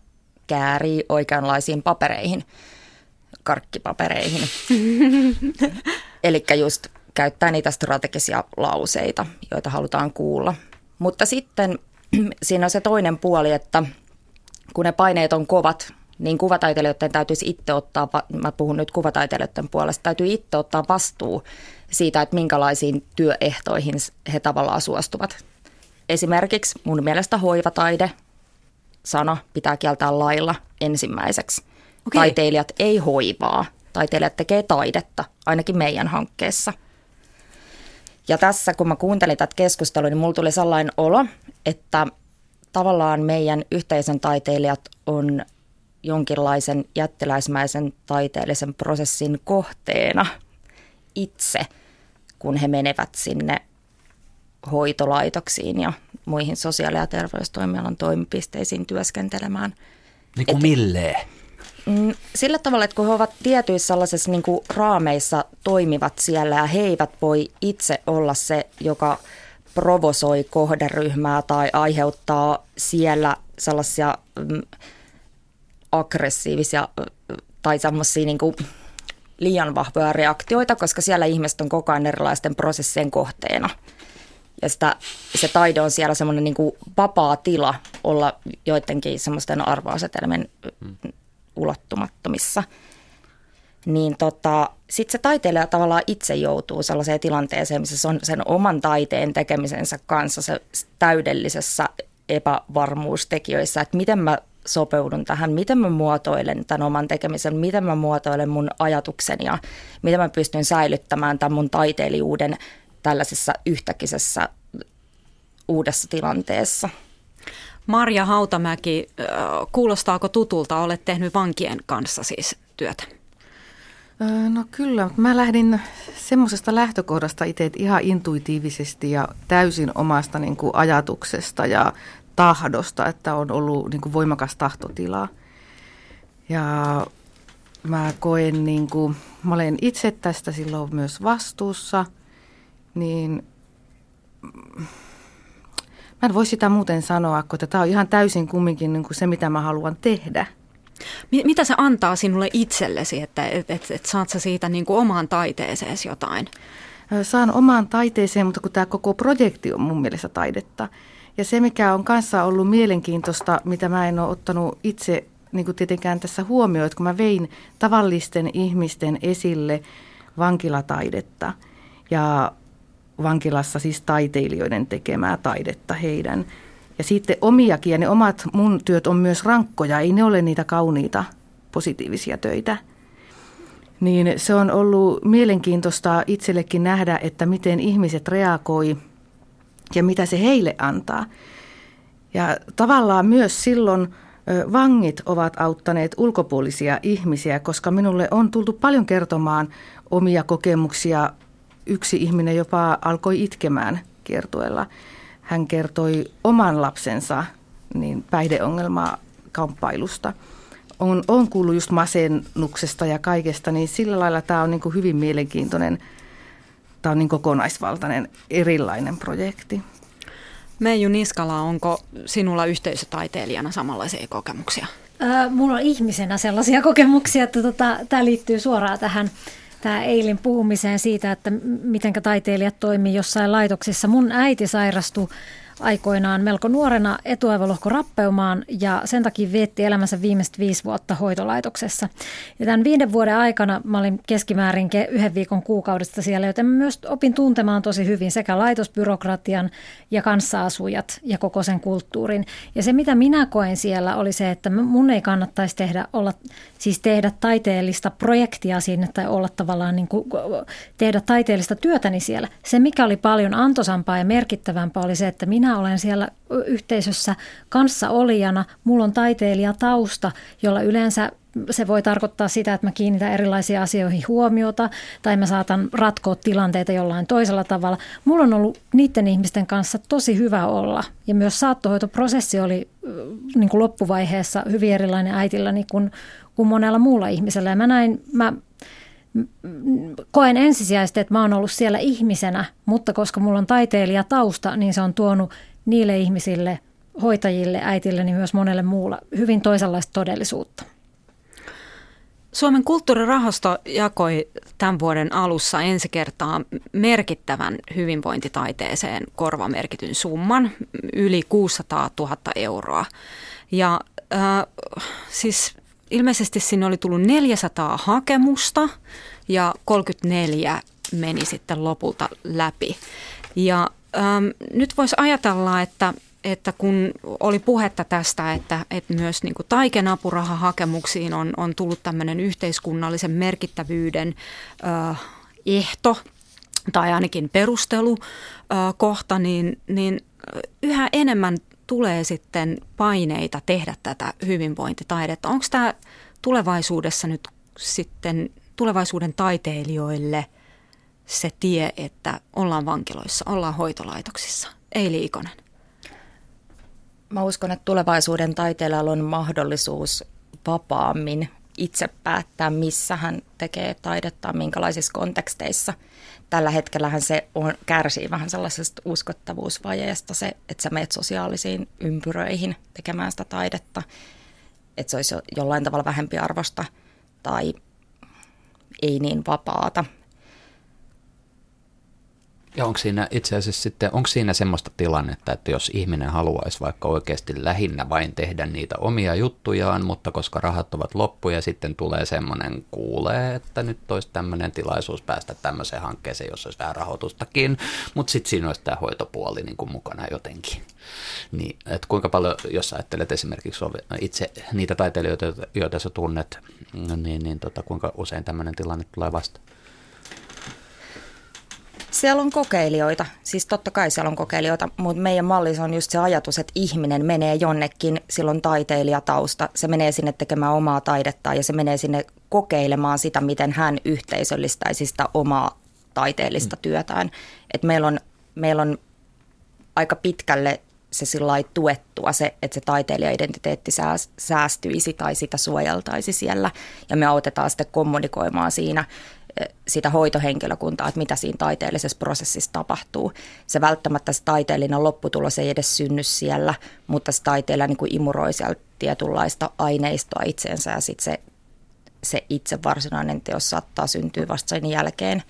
käärii oikeanlaisiin papereihin karkkipapereihin. Eli just käyttää niitä strategisia lauseita, joita halutaan kuulla. Mutta sitten siinä on se toinen puoli, että kun ne paineet on kovat, niin kuvataiteilijoiden täytyisi itse ottaa, mä puhun nyt kuvataiteilijoiden puolesta, täytyy itse ottaa vastuu siitä, että minkälaisiin työehtoihin he tavallaan suostuvat. Esimerkiksi mun mielestä hoivataide, sana pitää kieltää lailla ensimmäiseksi. Okay. Taiteilijat ei hoivaa. Taiteilijat tekee taidetta, ainakin meidän hankkeessa. Ja tässä, kun mä kuuntelin tätä keskustelua, niin mulla tuli sellainen olo, että tavallaan meidän yhteisön taiteilijat on jonkinlaisen jättiläismäisen taiteellisen prosessin kohteena itse, kun he menevät sinne hoitolaitoksiin ja muihin sosiaali- ja terveystoimialan toimipisteisiin työskentelemään – Niin kuin milleen? Mm, sillä tavalla, että kun he ovat tietyissä sellaisissa niin kuin raameissa toimivat siellä ja he eivät voi itse olla se, joka provosoi kohderyhmää tai aiheuttaa siellä sellaisia mm, aggressiivisia tai semmoisia niin kuin liian vahvoja reaktioita, koska siellä ihmiset on koko ajan erilaisten prosessien kohteena. Ja sitä, se taide on siellä semmoinen niin vapaa tila olla joidenkin semmoisten arvoasetelmien mm. Ulottumattomissa. Niin tota, sitten se taiteilija tavallaan itse joutuu sellaiseen tilanteeseen, missä se on sen oman taiteen tekemisensä kanssa se täydellisessä epävarmuustekijöissä, että miten mä sopeudun tähän, miten mä muotoilen tämän oman tekemisen, miten mä muotoilen mun ajatukseni ja miten mä pystyn säilyttämään tämän mun taiteilijuuden tällaisessa yhtäkisessä uudessa tilanteessa. Marja Hautamäki, kuulostaako tutulta? Olet tehnyt vankien kanssa siis työtä. No kyllä, mä lähdin semmoisesta lähtökohdasta itse ihan intuitiivisesti ja täysin omasta niin kuin ajatuksesta ja tahdosta, että on ollut niin kuin voimakas tahtotila. Ja mä koen, niin kuin, mä olen itse tästä silloin myös vastuussa, niin mä en voi sitä muuten sanoa, kun tämä on ihan täysin kumminkin niin kuin se, mitä mä haluan tehdä. Mitä se antaa sinulle itsellesi, että et, et, et saat sä siitä niin kuin omaan taiteeseesi jotain? Saan omaan taiteeseen, mutta kun tämä koko projekti on mun mielestä taidetta, ja se, mikä on kanssa ollut mielenkiintoista, mitä mä en ole ottanut itse niin kuin tietenkään tässä huomioon, että kun mä vein tavallisten ihmisten esille vankilataidetta ja vankilassa siis taiteilijoiden tekemää taidetta heidän. Ja sitten omiakin, ja ne omat mun työt on myös rankkoja, ei ne ole niitä kauniita positiivisia töitä. Niin se on ollut mielenkiintoista itsellekin nähdä, että miten ihmiset reagoi – ja mitä se heille antaa. Ja tavallaan myös silloin vangit ovat auttaneet ulkopuolisia ihmisiä, koska minulle on tultu paljon kertomaan omia kokemuksia. Yksi ihminen jopa alkoi itkemään kiertueella. Hän kertoi oman lapsensa niin päihdeongelmaa kamppailusta. On, on kuullut just masennuksesta ja kaikesta, niin sillä lailla tämä on niin kuin hyvin mielenkiintoinen – tämä on niin kokonaisvaltainen erilainen projekti. Meiju Niskala, onko sinulla yhteisötaiteilijana samanlaisia kokemuksia? Äh, mulla on ihmisenä sellaisia kokemuksia, että tota, tämä liittyy suoraan tähän tämä Eilin puhumiseen siitä, että miten taiteilijat toimii jossain laitoksissa. Mun äiti sairastui aikoinaan melko nuorena etuaivolohkorappeumaan ja sen takia vietti elämänsä viimeiset viisi vuotta hoitolaitoksessa. Ja tämän viiden vuoden aikana mä olin keskimäärin yhden viikon kuukaudesta siellä, joten mä myös opin tuntemaan tosi hyvin sekä laitosbyrokratian ja kanssaasujat ja koko sen kulttuurin. Ja se mitä minä koen siellä oli se, että mun ei kannattaisi tehdä, olla, siis tehdä taiteellista projektia sinne tai olla tavallaan niin kuin, tehdä taiteellista työtäni siellä. Se mikä oli paljon antosampaa ja merkittävämpää oli se, että minä minä olen siellä yhteisössä kanssaolijana, mulla on taiteilijatausta, jolla yleensä se voi tarkoittaa sitä, että mä kiinnitän erilaisiin asioihin huomiota tai mä saatan ratkoa tilanteita jollain toisella tavalla. Mulla on ollut niiden ihmisten kanssa tosi hyvä olla ja myös saattohoitoprosessi oli niin kuin loppuvaiheessa hyvin erilainen äitilläni kuin, kuin monella muulla ihmisellä. Ja mä näin, mä koen ensisijaisesti, että mä oon ollut siellä ihmisenä, mutta koska mulla on taiteilijatausta, niin se on tuonut niille ihmisille, hoitajille, äitille, niin myös monelle muulla hyvin toisenlaista todellisuutta. Suomen kulttuurirahasto jakoi tämän vuoden alussa ensi kertaa merkittävän hyvinvointitaiteeseen korvamerkityn summan, yli 600 000 euroa. Ja äh, siis ilmeisesti sinne oli tullut 400 hakemusta ja 34 meni sitten lopulta läpi. Ja ähm, nyt voisi ajatella, että, että kun oli puhetta tästä, että, että myös niin Taiken apurahahakemuksiin on, on tullut tämmöinen yhteiskunnallisen merkittävyyden äh, ehto tai ainakin perustelukohta, niin, niin yhä enemmän tulee sitten paineita tehdä tätä hyvinvointitaidetta. Onko tämä tulevaisuudessa nyt sitten tulevaisuuden taiteilijoille se tie, että ollaan vankiloissa, ollaan hoitolaitoksissa? Ei liikonen. Mä uskon, että tulevaisuuden taiteilijalla on mahdollisuus vapaammin itse päättää, missä hän tekee taidetta, minkälaisissa konteksteissa. Tällä hetkellähän se on, kärsii vähän sellaisesta uskottavuusvajeesta se, että sä menet sosiaalisiin ympyröihin tekemään sitä taidetta, että se olisi jollain tavalla vähempi arvosta tai ei niin vapaata. Ja onko siinä itse asiassa sitten, onko siinä semmoista tilannetta, että jos ihminen haluaisi vaikka oikeasti lähinnä vain tehdä niitä omia juttujaan, mutta koska rahat ovat loppu ja sitten tulee semmoinen kuulee, että nyt olisi tämmöinen tilaisuus päästä tämmöiseen hankkeeseen, jossa olisi vähän rahoitustakin, mutta sitten siinä olisi tämä hoitopuoli niin kuin mukana jotenkin. Niin, että kuinka paljon, jos ajattelet esimerkiksi itse niitä taiteilijoita, joita sä tunnet, niin, niin tota, kuinka usein tämmöinen tilanne tulee vastaan? Siellä on kokeilijoita, siis totta kai siellä on kokeilijoita, mutta meidän mallissa on just se ajatus, että ihminen menee jonnekin, silloin taiteilijatausta, se menee sinne tekemään omaa taidetta ja se menee sinne kokeilemaan sitä, miten hän yhteisöllistäisi sitä omaa taiteellista mm. työtään. Et meillä, on, meillä on aika pitkälle se sillä tuettua se, että se taiteilija-identiteetti säästyisi tai sitä suojeltaisi siellä. Ja me autetaan sitten kommunikoimaan siinä sitä hoitohenkilökuntaa, että mitä siinä taiteellisessa prosessissa tapahtuu. Se välttämättä se taiteellinen lopputulos ei edes synny siellä, mutta se taiteilija niin kuin imuroi sieltä tietynlaista aineistoa itseensä ja sitten se, se itse varsinainen teos saattaa syntyä vasta sen jälkeen.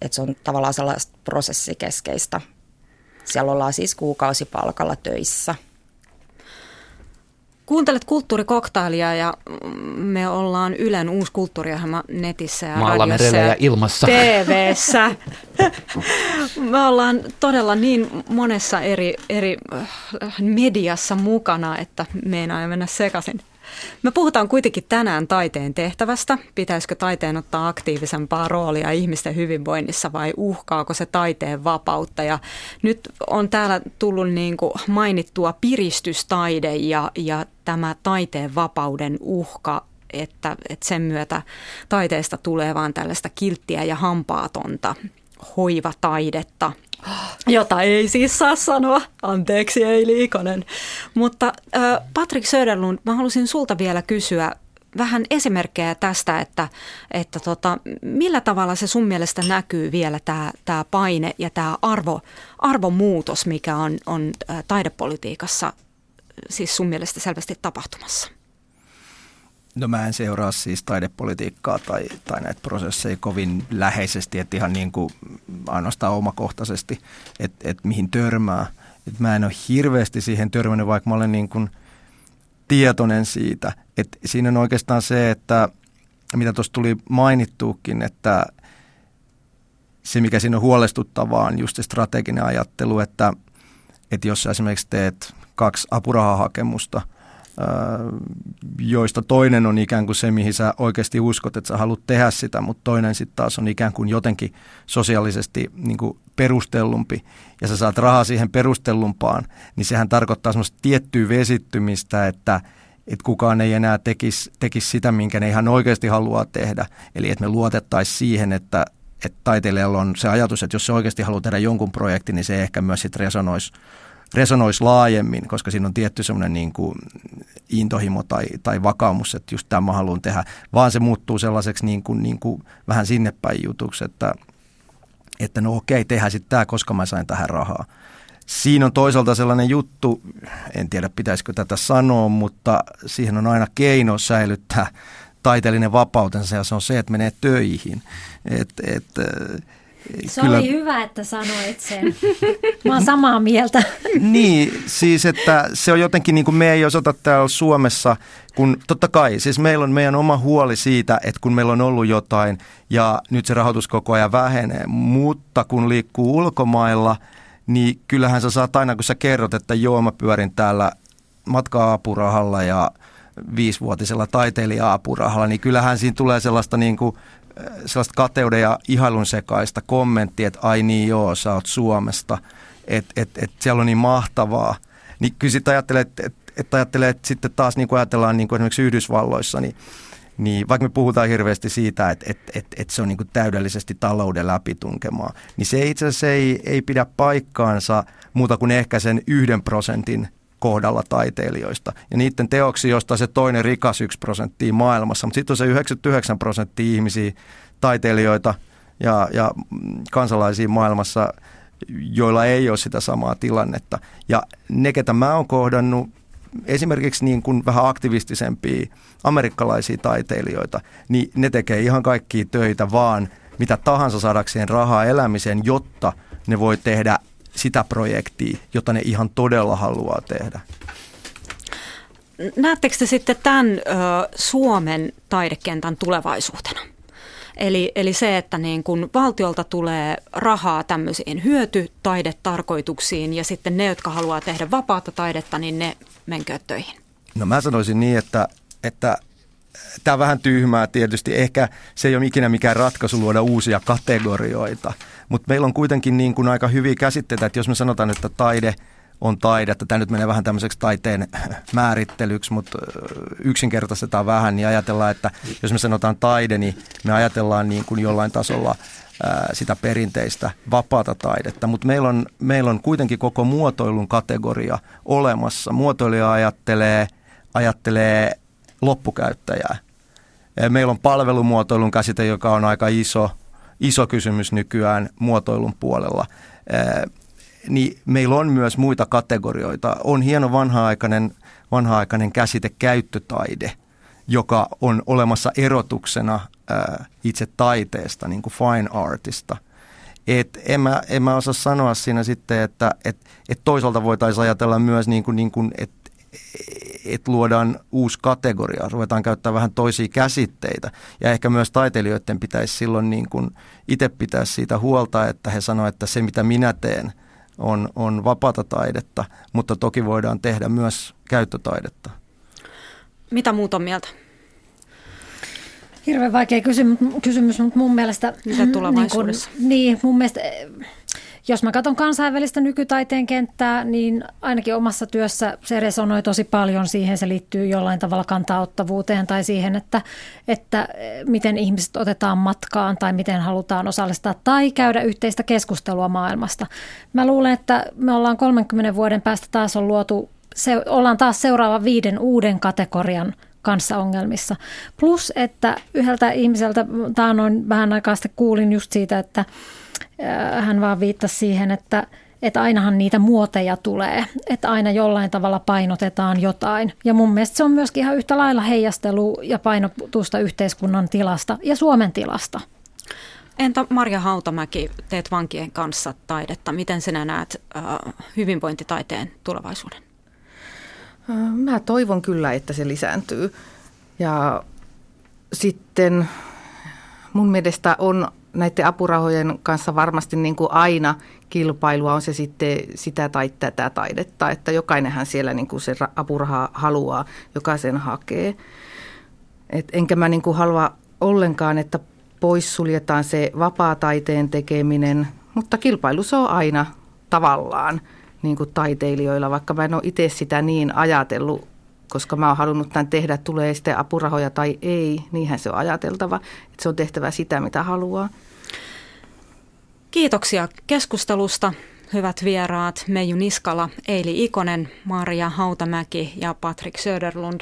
Että se on tavallaan sellaista prosessikeskeistä. Siellä ollaan siis kuukausipalkalla töissä – Kuuntelet kulttuurikoktailia ja me ollaan Ylen uusi kulttuuriohjelma netissä ja Maalla, radiossa ja, ja ilmassa. TVssä. me ollaan todella niin monessa eri, eri äh, mediassa mukana, että meinaa mennä sekaisin. Me puhutaan kuitenkin tänään taiteen tehtävästä. Pitäisikö taiteen ottaa aktiivisempaa roolia ihmisten hyvinvoinnissa vai uhkaako se taiteen vapautta? Ja nyt on täällä tullut niin kuin mainittua piristystaide ja, ja tämä taiteen vapauden uhka että, että sen myötä taiteesta tulee vaan tällaista kilttiä ja hampaatonta hoivataidetta – jota ei siis saa sanoa. Anteeksi, ei liikonen. Mutta Patrick Söderlund, mä halusin sulta vielä kysyä vähän esimerkkejä tästä, että, että tota, millä tavalla se sun mielestä näkyy vielä tämä, tämä paine ja tämä arvo, arvomuutos, mikä on, on taidepolitiikassa siis sun mielestä selvästi tapahtumassa? No mä en seuraa siis taidepolitiikkaa tai, tai näitä prosesseja kovin läheisesti, että ihan niin kuin ainoastaan omakohtaisesti, että, että mihin törmää. Että mä en ole hirveästi siihen törmännyt, vaikka mä olen niin kuin tietoinen siitä. Että siinä on oikeastaan se, että mitä tuossa tuli mainittuukin, että se mikä siinä on huolestuttavaa on just se strateginen ajattelu, että, että jos esimerkiksi teet kaksi apurahahakemusta – joista toinen on ikään kuin se, mihin sä oikeasti uskot, että sä haluat tehdä sitä, mutta toinen sitten taas on ikään kuin jotenkin sosiaalisesti niin kuin perustellumpi, ja sä saat rahaa siihen perustellumpaan, niin sehän tarkoittaa semmoista tiettyä vesittymistä, että että kukaan ei enää tekisi, tekisi sitä, minkä ne ihan oikeasti haluaa tehdä. Eli että me luotettaisiin siihen, että, että taiteilijalla on se ajatus, että jos se oikeasti haluaa tehdä jonkun projektin, niin se ehkä myös sitten resonoisi resonoisi laajemmin, koska siinä on tietty semmoinen niin kuin intohimo tai, tai vakaumus, että just tämä haluan tehdä, vaan se muuttuu sellaiseksi niin kuin, niin kuin vähän sinne päin jutuksi, että, että no okei, tehdään sitten tämä, koska mä sain tähän rahaa. Siinä on toisaalta sellainen juttu, en tiedä pitäisikö tätä sanoa, mutta siihen on aina keino säilyttää taiteellinen vapautensa ja se on se, että menee töihin. Et, et, se kyllä... oli hyvä, että sanoit sen. Mä oon samaa mieltä. niin, siis että se on jotenkin niin kuin me ei osata täällä Suomessa, kun totta kai, siis meillä on meidän oma huoli siitä, että kun meillä on ollut jotain ja nyt se rahoitus koko ajan vähenee, mutta kun liikkuu ulkomailla, niin kyllähän sä saat aina, kun sä kerrot, että joo, mä pyörin täällä matka-apurahalla ja viisivuotisella taiteilija-apurahalla, niin kyllähän siinä tulee sellaista niin kuin sellaista kateuden ja ihailun sekaista kommenttia, että ai niin joo, sä oot Suomesta, että et, et siellä on niin mahtavaa. Niin kyllä sitten ajattelee, että et, et ajattelee, että sitten taas niin kuin ajatellaan niin kuin esimerkiksi Yhdysvalloissa, niin, niin vaikka me puhutaan hirveästi siitä, että et, et, et se on niin kuin täydellisesti talouden läpitunkemaa, niin se itse asiassa ei, ei pidä paikkaansa muuta kuin ehkä sen yhden prosentin kohdalla taiteilijoista. Ja niiden teoksi, josta se toinen rikas yksi prosenttia maailmassa, mutta sitten on se 99 prosenttia ihmisiä, taiteilijoita ja, ja kansalaisia maailmassa, joilla ei ole sitä samaa tilannetta. Ja ne, ketä mä oon kohdannut, esimerkiksi niin kuin vähän aktivistisempia amerikkalaisia taiteilijoita, niin ne tekee ihan kaikkia töitä vaan mitä tahansa saadakseen rahaa elämiseen, jotta ne voi tehdä sitä projektia, jota ne ihan todella haluaa tehdä. Näettekö te sitten tämän ö, Suomen taidekentän tulevaisuutena? Eli, eli se, että niin kun valtiolta tulee rahaa tämmöisiin hyötytaidetarkoituksiin ja sitten ne, jotka haluaa tehdä vapaata taidetta, niin ne menkö töihin. No mä sanoisin niin, että, että tämä on vähän tyhmää tietysti. Ehkä se ei ole ikinä mikään ratkaisu luoda uusia kategorioita, mutta meillä on kuitenkin niin kuin aika hyviä käsitteitä, että jos me sanotaan, että taide on taidetta. Tämä nyt menee vähän tämmöiseksi taiteen määrittelyksi, mutta yksinkertaistetaan vähän, niin ajatellaan, että jos me sanotaan taide, niin me ajatellaan niin kuin jollain tasolla sitä perinteistä vapaata taidetta, mutta meillä on, meillä on kuitenkin koko muotoilun kategoria olemassa. Muotoilija ajattelee, ajattelee loppukäyttäjää. Meillä on palvelumuotoilun käsite, joka on aika iso, iso kysymys nykyään muotoilun puolella. Niin meillä on myös muita kategorioita. On hieno vanha-aikainen, vanha-aikainen käsite käyttötaide, joka on olemassa erotuksena itse taiteesta, niin kuin fine artista. Et en, mä, en mä osaa sanoa siinä sitten, että et, et toisaalta voitaisiin ajatella myös, niin kuin, niin kuin, että että luodaan uusi kategoria, ruvetaan käyttää vähän toisia käsitteitä. Ja ehkä myös taiteilijoiden pitäisi silloin niin kuin itse pitää siitä huolta, että he sanoivat, että se mitä minä teen on, on vapaata taidetta, mutta toki voidaan tehdä myös käyttötaidetta. Mitä muuta mieltä? Hirveän vaikea kysymys, kysymys mutta mun mielestä... Mitä tulevaisuudessa? Niin, kun, niin mun mielestä jos mä katson kansainvälistä nykytaiteen kenttää, niin ainakin omassa työssä se resonoi tosi paljon siihen. Se liittyy jollain tavalla kantauttavuuteen tai siihen, että, että miten ihmiset otetaan matkaan tai miten halutaan osallistaa tai käydä yhteistä keskustelua maailmasta. Mä luulen, että me ollaan 30 vuoden päästä taas on luotu, se, ollaan taas seuraava viiden uuden kategorian kanssa ongelmissa. Plus, että yhdeltä ihmiseltä, taanoin vähän aikaa sitten kuulin just siitä, että hän vaan viittasi siihen, että, että ainahan niitä muoteja tulee, että aina jollain tavalla painotetaan jotain. Ja mun mielestä se on myöskin ihan yhtä lailla heijastelu ja painotusta yhteiskunnan tilasta ja Suomen tilasta. Entä Marja Hautamäki, teet vankien kanssa taidetta. Miten sinä näet äh, hyvinvointitaiteen tulevaisuuden? Mä toivon kyllä, että se lisääntyy. Ja sitten mun mielestä on näiden apurahojen kanssa varmasti niin kuin aina kilpailua, on se sitten sitä tai tätä taidetta, että jokainenhan siellä niin kuin se apuraha haluaa, joka sen hakee. Et enkä mä niin kuin halua ollenkaan, että poissuljetaan se vapaa-taiteen tekeminen, mutta kilpailu se on aina tavallaan niin kuin taiteilijoilla, vaikka mä en ole itse sitä niin ajatellut koska mä oon halunnut tämän tehdä, tulee sitten apurahoja tai ei, niinhän se on ajateltava, että se on tehtävä sitä, mitä haluaa. Kiitoksia keskustelusta, hyvät vieraat Meiju Niskala, Eili Ikonen, Maria Hautamäki ja Patrick Söderlund.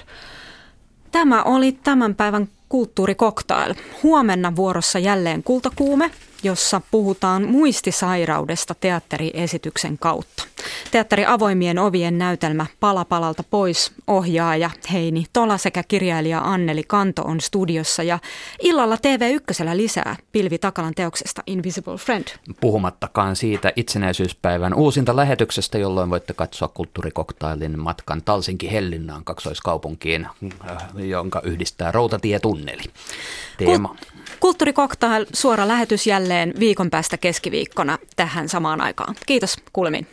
Tämä oli tämän päivän kulttuurikoktail. Huomenna vuorossa jälleen kultakuume, jossa puhutaan muistisairaudesta teatteriesityksen kautta. Teatteri Avoimien ovien näytelmä Pala palalta pois ohjaaja Heini Tola sekä kirjailija Anneli Kanto on studiossa ja illalla TV1 lisää Pilvi Takalan teoksesta Invisible Friend. Puhumattakaan siitä itsenäisyyspäivän uusinta lähetyksestä, jolloin voitte katsoa kulttuurikoktailin matkan Talsinki Hellinnaan kaksoiskaupunkiin, äh, jonka yhdistää Rautatietunneli. Teema. Kulttuurikoktail suora lähetys jälleen viikon päästä keskiviikkona tähän samaan aikaan. Kiitos kuulemiin.